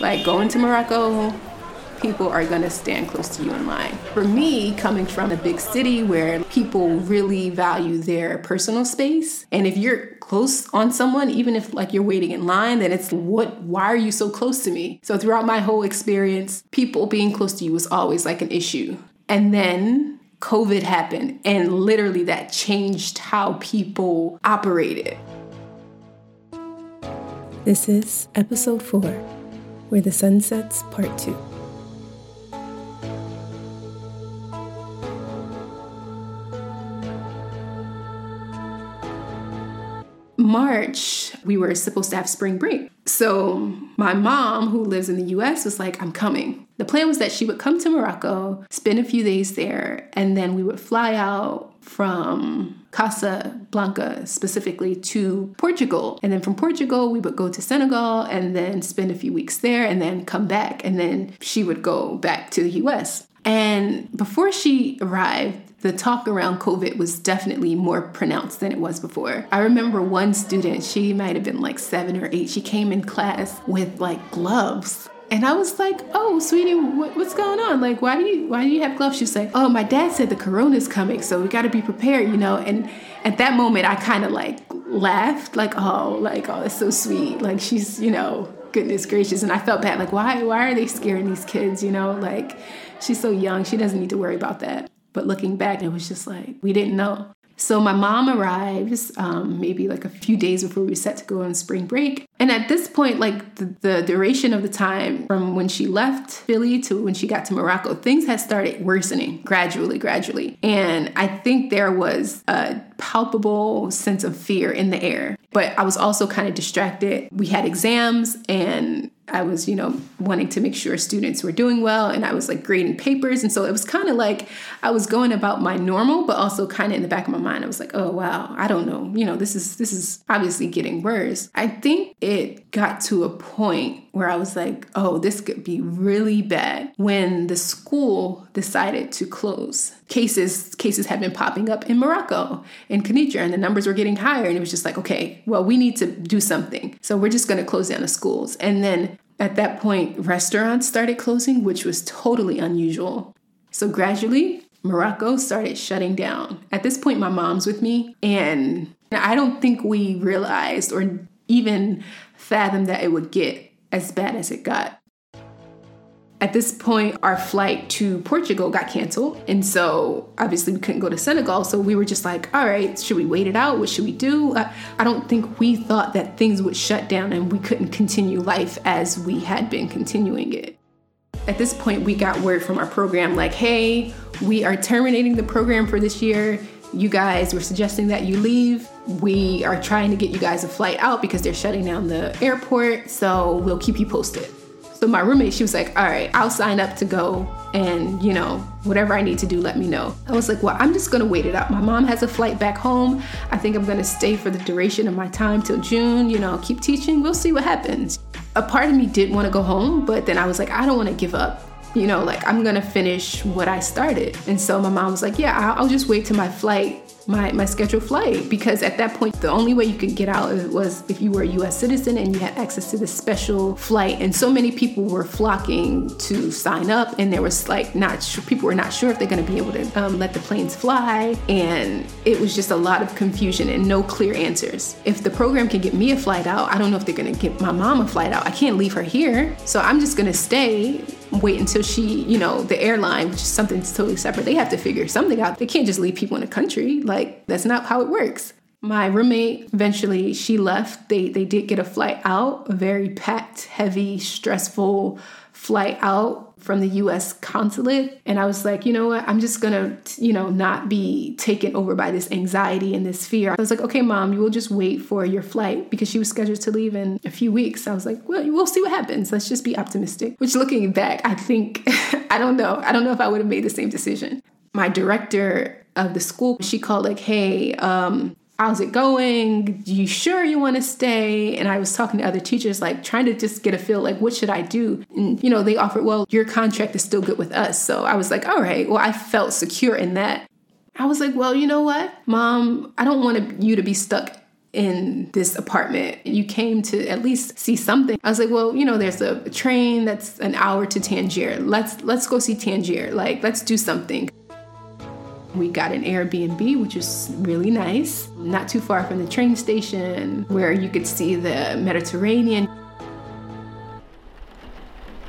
Like going to Morocco, people are going to stand close to you in line. For me, coming from a big city where people really value their personal space, and if you're close on someone, even if like you're waiting in line, then it's what, why are you so close to me? So throughout my whole experience, people being close to you was always like an issue. And then COVID happened, and literally that changed how people operated. This is episode four, Where the Sun Sets, part two. March, we were supposed to have spring break. So my mom, who lives in the US, was like, I'm coming. The plan was that she would come to Morocco, spend a few days there, and then we would fly out from Casablanca specifically to Portugal. And then from Portugal, we would go to Senegal and then spend a few weeks there and then come back. And then she would go back to the US. And before she arrived, the talk around COVID was definitely more pronounced than it was before. I remember one student, she might have been like seven or eight, she came in class with like gloves. And I was like, "Oh, sweetie, what, what's going on? Like, why do you why do you have gloves?" She's like, "Oh, my dad said the corona's coming, so we got to be prepared, you know." And at that moment, I kind of like laughed, like, "Oh, like, oh, it's so sweet." Like she's, you know, goodness gracious. And I felt bad, like, why why are they scaring these kids? You know, like she's so young, she doesn't need to worry about that. But looking back, it was just like, we didn't know. So my mom arrives um, maybe like a few days before we set to go on spring break. And at this point, like the, the, duration of the time from when she left Philly to when she got to Morocco, things had started worsening gradually, gradually. And I think there was a palpable sense of fear in the air. But I was also kind of distracted. We had exams and I was, you know, wanting to make sure students were doing well and I was like grading papers. And so it was kind of like I was going about my normal, but also kind of in the back of my mind, I was like, oh wow, I don't know. You know, this is this is obviously getting worse. I think it got to a point where I was like, oh, this could be really bad when the school decided to close. Cases cases had been popping up in Morocco, in Kenitra, and the numbers were getting higher. And it was just like, okay, well, we need to do something. So we're just gonna close down the schools. And then at that point, restaurants started closing, which was totally unusual. So gradually, Morocco started shutting down. At this point, my mom's with me, and I don't think we realized or even fathomed that it would get as bad as it got. At this point, our flight to Portugal got canceled. And so obviously we couldn't go to Senegal. So we were just like, all right, should we wait it out? What should we do? I, I don't think we thought that things would shut down and we couldn't continue life as we had been continuing it. At this point, we got word from our program like, hey, we are terminating the program for this year. You guys were suggesting that you leave. We are trying to get you guys a flight out because they're shutting down the airport. So we'll keep you posted. So my roommate, she was like, all right, I'll sign up to go and, you know, whatever I need to do, let me know. I was like, well, I'm just gonna wait it out. My mom has a flight back home. I think I'm gonna stay for the duration of my time till June, you know, keep teaching. We'll see what happens. A part of me did wanna go home, but then I was like, I don't wanna give up you know, like I'm gonna finish what I started. And so my mom was like, yeah, I'll just wait till my flight my, my scheduled flight because at that point the only way you could get out was if you were a US citizen and you had access to this special flight. And so many people were flocking to sign up and there was like not people were not sure if they're going to be able to um, let the planes fly. And it was just a lot of confusion and no clear answers. If the program can get me a flight out I don't know if they're going to get my mom a flight out. I can't leave her here. So I'm just going to stay wait until she, you know, the airline, which is something totally separate, they have to figure something out. They can't just leave people in a country. Like, that's not how it works. My roommate eventually she left. They they did get a flight out, a very packed, heavy, stressful flight out from the US consulate. And I was like, you know what? I'm just gonna, you know, not be taken over by this anxiety and this fear. I was like, okay, mom, you will just wait for your flight because she was scheduled to leave in a few weeks. I was like, well, we'll see what happens. Let's just be optimistic. Which looking back, I think, I don't know. I don't know if I would have made the same decision. My director of the school, she called like, hey, um, how's it going? you sure you want to stay? And I was talking to other teachers, like trying to just get a feel, like, what should I do? And, you know, they offered, well, your contract is still good with us. So I was like, all right, well, I felt secure in that. I was like, well, you know what, mom, I don't want you to be stuck in this apartment. You came to at least see something. I was like, well, you know, there's a train that's an hour to Tangier. Let's let's go see Tangier. Like, let's do something. We got an Airbnb, which was really nice, not too far from the train station, where you could see the Mediterranean.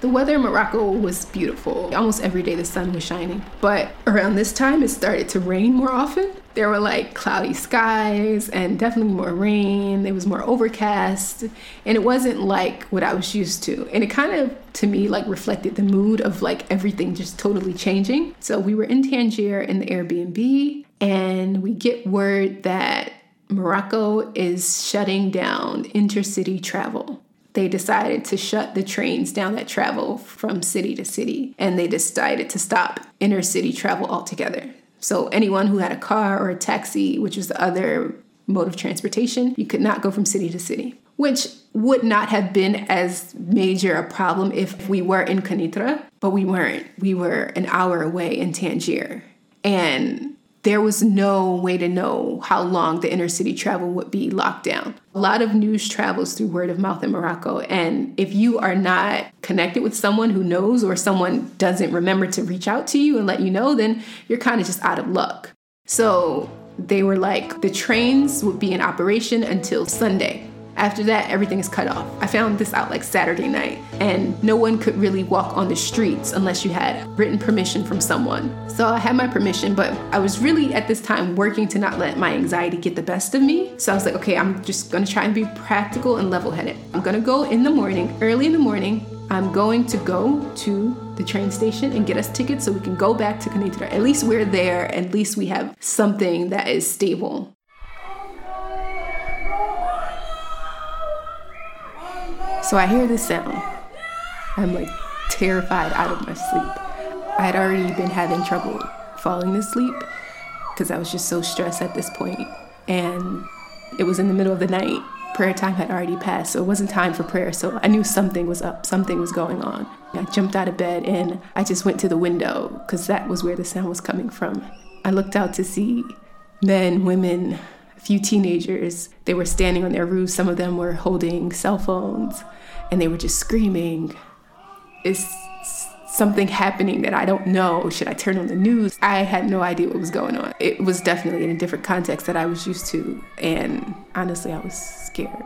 The weather in Morocco was beautiful. Almost every day the sun was shining. But around this time, it started to rain more often. There were like cloudy skies and definitely more rain. It was more overcast. And it wasn't like what I was used to. And it kind of, to me, like reflected the mood of like everything just totally changing. So we were in Tangier in the Airbnb, and we get word that Morocco is shutting down intercity travel they decided to shut the trains down that travel from city to city and they decided to stop inner city travel altogether. So anyone who had a car or a taxi, which was the other mode of transportation, you could not go from city to city, which would not have been as major a problem if we were in Kenitra, but we weren't. We were an hour away in Tangier. And there was no way to know how long the inner city travel would be locked down. A lot of news travels through word of mouth in Morocco. And if you are not connected with someone who knows or someone doesn't remember to reach out to you and let you know, then you're kind of just out of luck. So they were like, the trains would be in operation until Sunday. After that, everything is cut off. I found this out like Saturday night, and no one could really walk on the streets unless you had written permission from someone. So I had my permission, but I was really at this time working to not let my anxiety get the best of me. So I was like, okay, I'm just gonna try and be practical and level headed. I'm gonna go in the morning, early in the morning. I'm going to go to the train station and get us tickets so we can go back to Kenitra. At least we're there, at least we have something that is stable. So I hear this sound. I'm like terrified out of my sleep. I had already been having trouble falling asleep because I was just so stressed at this point. And it was in the middle of the night. Prayer time had already passed, so it wasn't time for prayer. So I knew something was up, something was going on. I jumped out of bed and I just went to the window because that was where the sound was coming from. I looked out to see men, women, a few teenagers. They were standing on their roofs. Some of them were holding cell phones and they were just screaming. Is something happening that I don't know? Should I turn on the news? I had no idea what was going on. It was definitely in a different context that I was used to. And honestly, I was scared.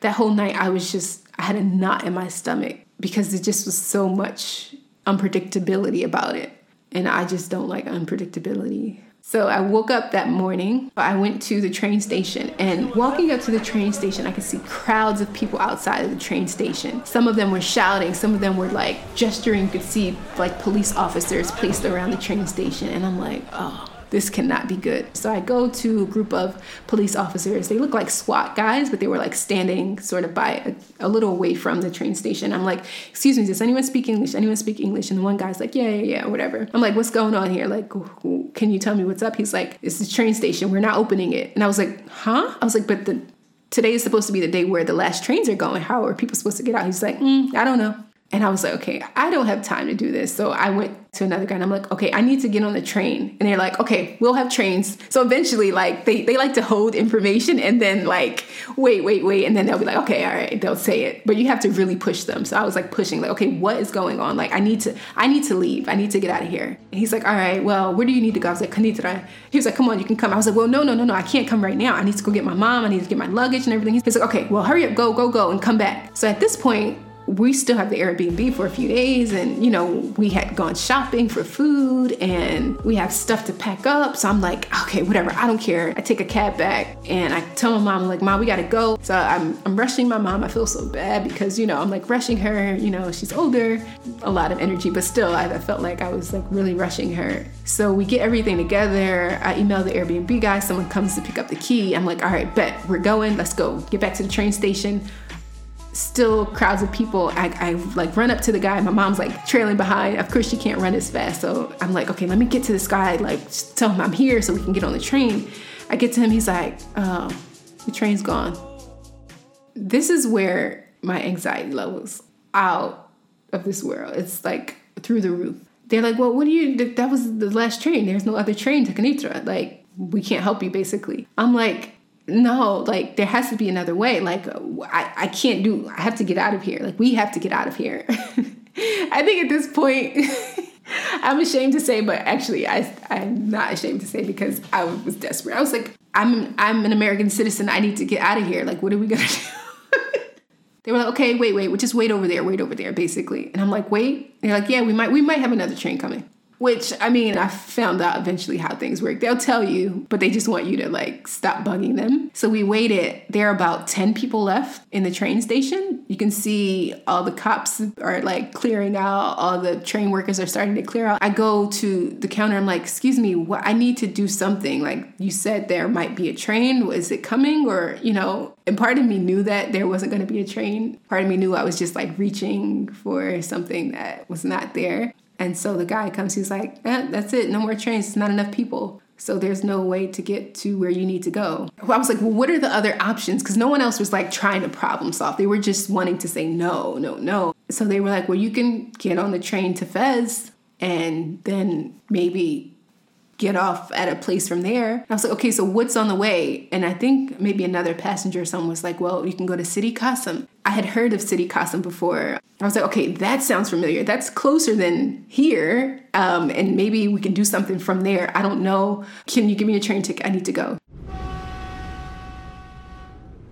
That whole night, I was just, I had a knot in my stomach because it just was so much unpredictability about it. And I just don't like unpredictability. So I woke up that morning. I went to the train station, and walking up to the train station, I could see crowds of people outside of the train station. Some of them were shouting, some of them were like gesturing. You could see like police officers placed around the train station, and I'm like, oh this cannot be good. So I go to a group of police officers. They look like SWAT guys, but they were like standing sort of by a, a little away from the train station. I'm like, excuse me, does anyone speak English? Anyone speak English? And one guy's like, yeah, yeah, yeah, whatever. I'm like, what's going on here? Like, can you tell me what's up? He's like, it's the train station. We're not opening it. And I was like, huh? I was like, but the today is supposed to be the day where the last trains are going. How are people supposed to get out? He's like, mm, I don't know. And I was like, okay, I don't have time to do this. So I went to another guy and I'm like, okay, I need to get on the train. And they're like, okay, we'll have trains. So eventually, like, they, they like to hold information and then, like, wait, wait, wait. And then they'll be like, okay, all right, they'll say it. But you have to really push them. So I was like pushing, like, okay, what is going on? Like, I need to, I need to leave. I need to get out of here. And he's like, all right, well, where do you need to go? I was like, Kenitra. He was like, come on, you can come. I was like, well, no, no, no, no, I can't come right now. I need to go get my mom. I need to get my luggage and everything. He's like, okay, well, hurry up, go, go, go, and come back. So at this point, we still have the Airbnb for a few days, and you know, we had gone shopping for food and we have stuff to pack up. So I'm like, okay, whatever, I don't care. I take a cab back and I tell my mom, like, Mom, we gotta go. So I'm, I'm rushing my mom. I feel so bad because, you know, I'm like rushing her, you know, she's older, a lot of energy, but still, I, I felt like I was like really rushing her. So we get everything together. I email the Airbnb guy, someone comes to pick up the key. I'm like, all right, bet, we're going, let's go. Get back to the train station still crowds of people. I, I, like run up to the guy. My mom's like trailing behind. Of course, she can't run as fast. So I'm like, okay, let me get to this guy. Like, tell him I'm here so we can get on the train. I get to him. He's like, oh, the train's gone. This is where my anxiety levels out of this world. It's like through the roof. They're like, well, what do you? That was the last train. There's no other train to Kenitra. Like, we can't help you, basically. I'm like, no, like there has to be another way. Like I, I can't do, I have to get out of here. Like we have to get out of here. I think at this point, I'm ashamed to say, but actually I, I'm not ashamed to say because I was desperate. I was like, I'm, I'm an American citizen. I need to get out of here. Like, what are we going to do? they were like, okay, wait, wait, we'll just wait over there, wait over there, basically. And I'm like, wait. they're like, yeah, we might, we might have another train coming. Which I mean, I found out eventually how things work. They'll tell you, but they just want you to like stop bugging them. So we waited. There are about 10 people left in the train station. You can see all the cops are like clearing out, all the train workers are starting to clear out. I go to the counter, I'm like, excuse me, what I need to do something. Like you said there might be a train. Is it coming? Or, you know, and part of me knew that there wasn't going to be a train. Part of me knew I was just like reaching for something that was not there. And so the guy comes, he's like, eh, that's it, no more trains, it's not enough people. So there's no way to get to where you need to go. I was like, well, what are the other options? Because no one else was like trying to problem solve. They were just wanting to say no, no, no. So they were like, well, you can get on the train to Fez and then maybe get off at a place from there. I was like, okay, so what's on the way? And I think maybe another passenger someone was like, well, you can go to Sidi Kasim. I had heard of Sidi Kasim before. I was like, okay, that sounds familiar. That's closer than here. Um, and maybe we can do something from there. I don't know. Can you give me a train ticket? I need to go.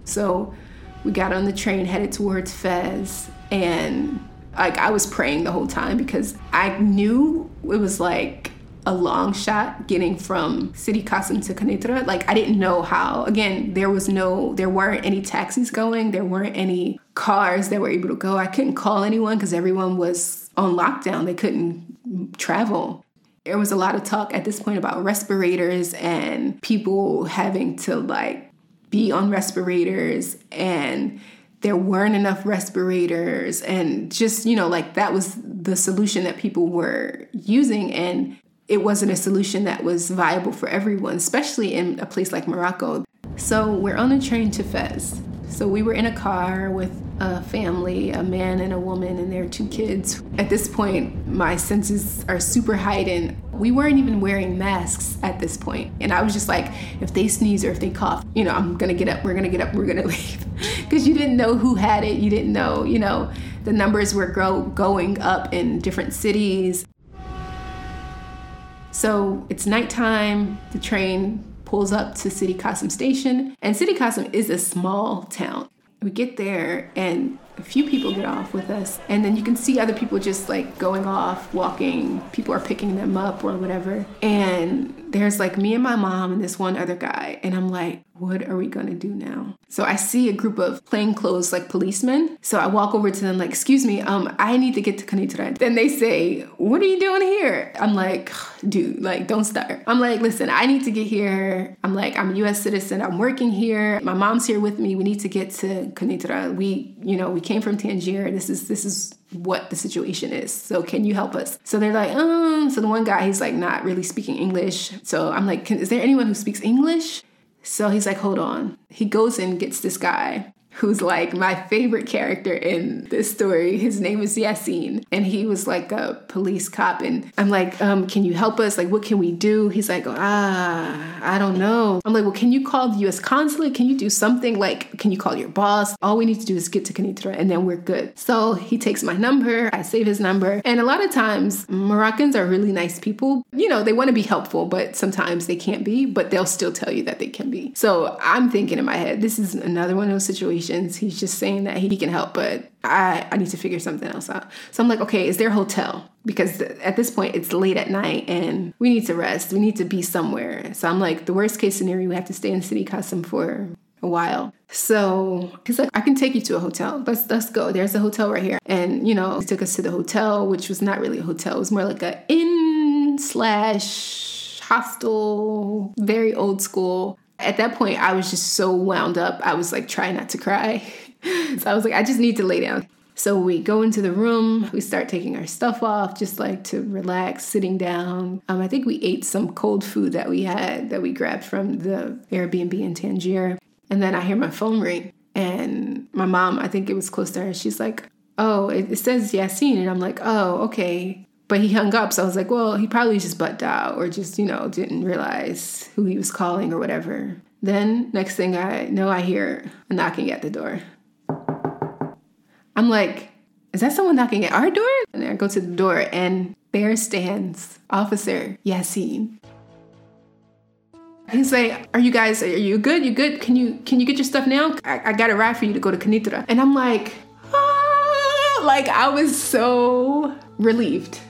So we got on the train, headed towards Fez, and like I was praying the whole time because I knew it was like a long shot getting from Sidi Kasim to Kenitra. Like I didn't know how. Again, there was no, there weren't any taxis going. There weren't any cars that were able to go. I couldn't call anyone because everyone was on lockdown. They couldn't travel. There was a lot of talk at this point about respirators and people having to like be on respirators and there weren't enough respirators and just you know like that was the solution that people were using and it wasn't a solution that was viable for everyone, especially in a place like Morocco. So we're on a train to Fez. So we were in a car with a family, a man and a woman, and their two kids. At this point, my senses are super heightened. We weren't even wearing masks at this point. And I was just like, if they sneeze or if they cough, you know, I'm gonna get up, we're gonna get up, we're gonna leave. Because you didn't know who had it, you didn't know, you know, the numbers were grow- going up in different cities. So it's nighttime, the train pulls up to Sidi Kasim Station, and Sidi Kasim is a small town. We get there, and a few people get off with us, and then you can see other people just like going off, walking. People are picking them up or whatever. And there's like me and my mom and this one other guy, and I'm like, what are we gonna do now? So I see a group of plainclothes like policemen. So I walk over to them like, excuse me, um, I need to get to Kenitra. Then they say, what are you doing here? I'm like, dude, like, don't start. I'm like, listen, I need to get here. I'm like, I'm a US citizen. I'm working here. My mom's here with me. We need to get to Kenitra. We, you know, we came from Tangier. This is this is what the situation is. So can you help us? So they're like, um. So the one guy, he's like not really speaking English. So I'm like, is there anyone who speaks English? So he's like, hold on. He goes and gets this guy who's like my favorite character in this story. His name is Yassine, and he was like a police cop. And I'm like, um, can you help us? Like, what can we do? He's like, ah, I don't know. I'm like, well, can you call the U.S. consulate? Can you do something? Like, can you call your boss? All we need to do is get to Kenitra, and then we're good. So he takes my number. I save his number, and a lot of times Moroccans are really nice people. You know, they want to be helpful, but sometimes they can't be. But they'll still tell you that they can be. So I'm thinking in my head, this is another one of those situations He's just saying that he can help, but I, I need to figure something else out. So I'm like, okay, is there a hotel? Because at this point, it's late at night and we need to rest. We need to be somewhere. So I'm like, the worst case scenario, we have to stay in Sidi Kasim for a while. So he's like, I can take you to a hotel. Let's let's go. There's a hotel right here. And you know, he took us to the hotel, which was not really a hotel. It was more like a inn slash hostel, very old school. At that point, I was just so wound up. I was like trying not to cry. so I was like, I just need to lay down. So we go into the room, we start taking our stuff off, just like to relax, sitting down. Um, I think we ate some cold food that we had that we grabbed from the Airbnb in Tangier. And then I hear my phone ring, and my mom, I think it was close to her, she's like, Oh, it, says Yassine. And I'm like, Oh, okay. But he hung up, so I was like, well, he probably just butt out or just, you know, didn't realize who he was calling or whatever. Then, next thing I know, I hear a knocking at the door. I'm like, is that someone knocking at our door? And I go to the door, and there stands Officer Yassine. He's like, "Are you guys? Are you good? You good? Can you can you get your stuff now? I, I got a ride for you to go to Kenitra." And I'm like, ah! like I was so relieved.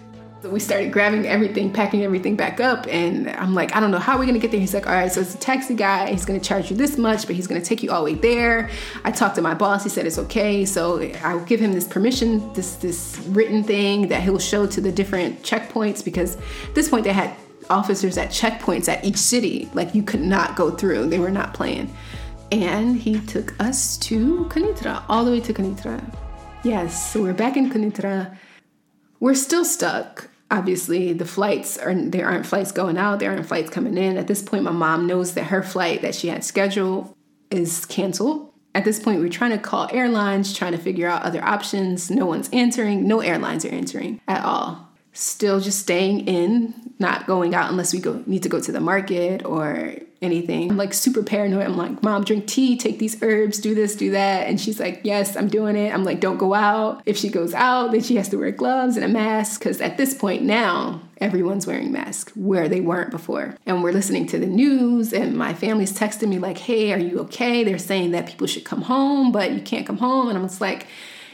So we started grabbing everything, packing everything back up, and I'm like, I don't know how we're gonna get there. He's like, all right, so it's a taxi guy. He's gonna charge you this much, but he's gonna take you all the way there. I talked to my boss. He said it's okay. So I'll give him this permission, this this written thing that he'll show to the different checkpoints because at this point they had officers at checkpoints at each city. Like you could not go through. They were not playing. And he took us to Kenitra, all the way to Kenitra. Yes, so we're back in Kenitra. We're still stuck. Obviously, the flights are there aren't flights going out, there aren't flights coming in. At this point, my mom knows that her flight that she had scheduled is canceled. At this point, we're trying to call airlines, trying to figure out other options. No one's answering. No airlines are answering at all. Still just staying in, not going out unless we go need to go to the market or anything. I'm like super paranoid. I'm like, Mom, drink tea, take these herbs, do this, do that. And she's like, Yes, I'm doing it. I'm like, Don't go out. If she goes out, then she has to wear gloves and a mask. Because at this point now, everyone's wearing masks where they weren't before. And we're listening to the news, and my family's texting me, like, Hey, are you okay? They're saying that people should come home, but you can't come home. And I'm just like,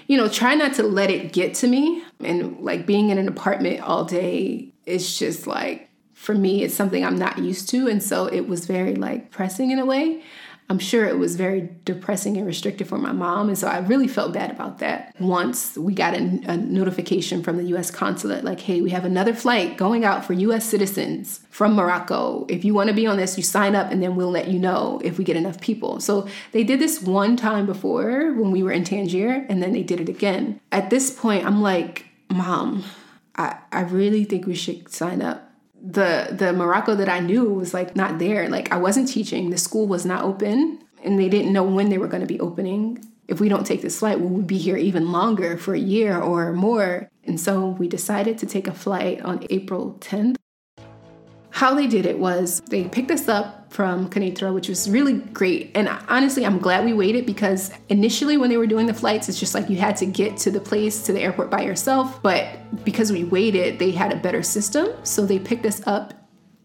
you know, try not to let it get to me. And like being in an apartment all day, it's just like, for me, it's something I'm not used to. And so it was very like pressing in a way. I'm sure it was very depressing and restrictive for my mom. And so I really felt bad about that. Once we got a, a, notification from the US consulate, like, hey, we have another flight going out for US citizens from Morocco. If you want to be on this, you sign up and then we'll let you know if we get enough people. So they did this one time before when we were in Tangier, and then they did it again. At this point, I'm like, Mom, I, I really think we should sign up the the Morocco that I knew was like not there. Like I wasn't teaching. The school was not open and they didn't know when they were going to be opening. If we don't take this flight, we be here even longer for a year or more? And so we decided to take a flight on April 10th how they did it was they picked us up from Kenitra, which was really great. And honestly, I'm glad we waited because initially, when they were doing the flights, it's just like you had to get to the place, to the airport by yourself. But because we waited, they had a better system. So they picked us up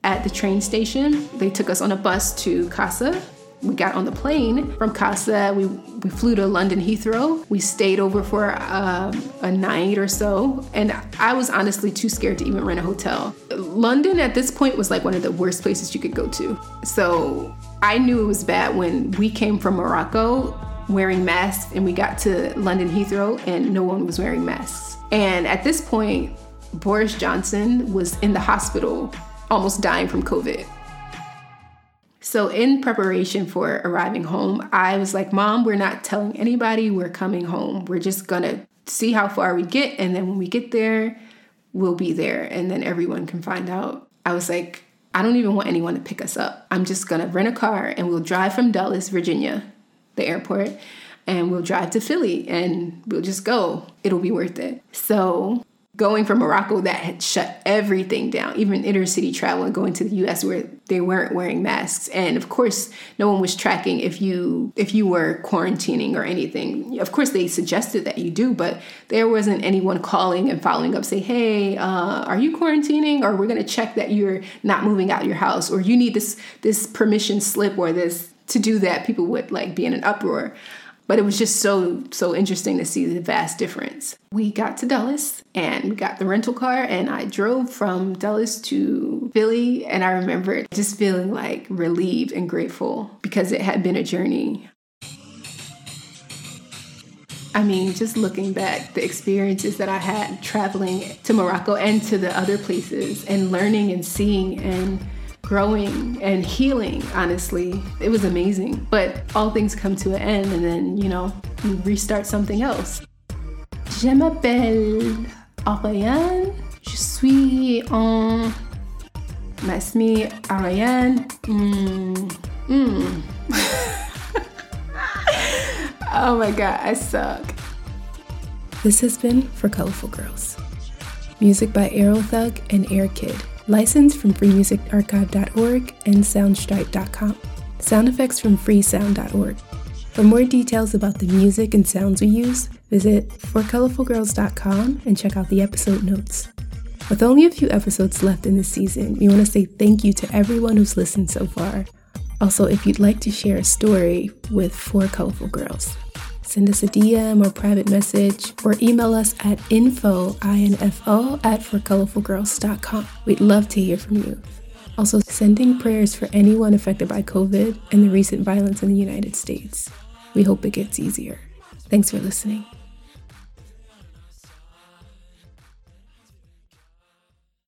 at the train station. They took us on a bus to Casa, we got on the plane from Casa. We, we flew to London Heathrow. We stayed over for um, a night or so. And I was honestly too scared to even rent a hotel. London at this point was like one of the worst places you could go to. So I knew it was bad when we came from Morocco wearing masks and we got to London Heathrow and no one was wearing masks. And at this point, Boris Johnson was in the hospital almost dying from COVID. So, in preparation for arriving home, I was like, Mom, we're not telling anybody we're coming home. We're just gonna see how far we get. And then when we get there, we'll be there. And then everyone can find out. I was like, I don't even want anyone to pick us up. I'm just gonna rent a car and we'll drive from Dulles, Virginia, the airport, and we'll drive to Philly and we'll just go. It'll be worth it. So going from Morocco that had shut everything down, even intercity travel and going to the US where they weren't wearing masks. And of course, no one was tracking if you if you were quarantining or anything. Of course, they suggested that you do, but there wasn't anyone calling and following up say, "Hey, uh, are you quarantining or we're going to check that you're not moving out your house or you need this this permission slip or this to do that." People would like be in an uproar but it was just so so interesting to see the vast difference. We got to Dulles and we got the rental car and I drove from Dulles to Philly and I remember just feeling like relieved and grateful because it had been a journey. I mean, just looking back, the experiences that I had traveling to Morocco and to the other places and learning and seeing and growing and healing, honestly. It was amazing. But all things come to an end, and then, you know, you restart something else. Je m'appelle Ariane. Je suis en Masmi Ariane. Mm. Mm. oh my god, I suck. This has been For Colorful Girls. Music by Aero Thug and Air Kid licensed from freemusicarchive.org and soundstripe.com. Sound effects from freesound.org. For more details about the music and sounds we use, visit forcolorfulgirls.com and check out the episode notes. With only a few episodes left in this season, we want to say thank you to everyone who's listened so far. Also, if you'd like to share a story with For Colorful Girls, send us a DM or private message or email us at info, I-N-F-O, at forcolorfulgirls.com. We'd love to hear from you. Also, sending prayers for anyone affected by COVID and the recent violence in the United States. We hope it gets easier. Thanks for listening.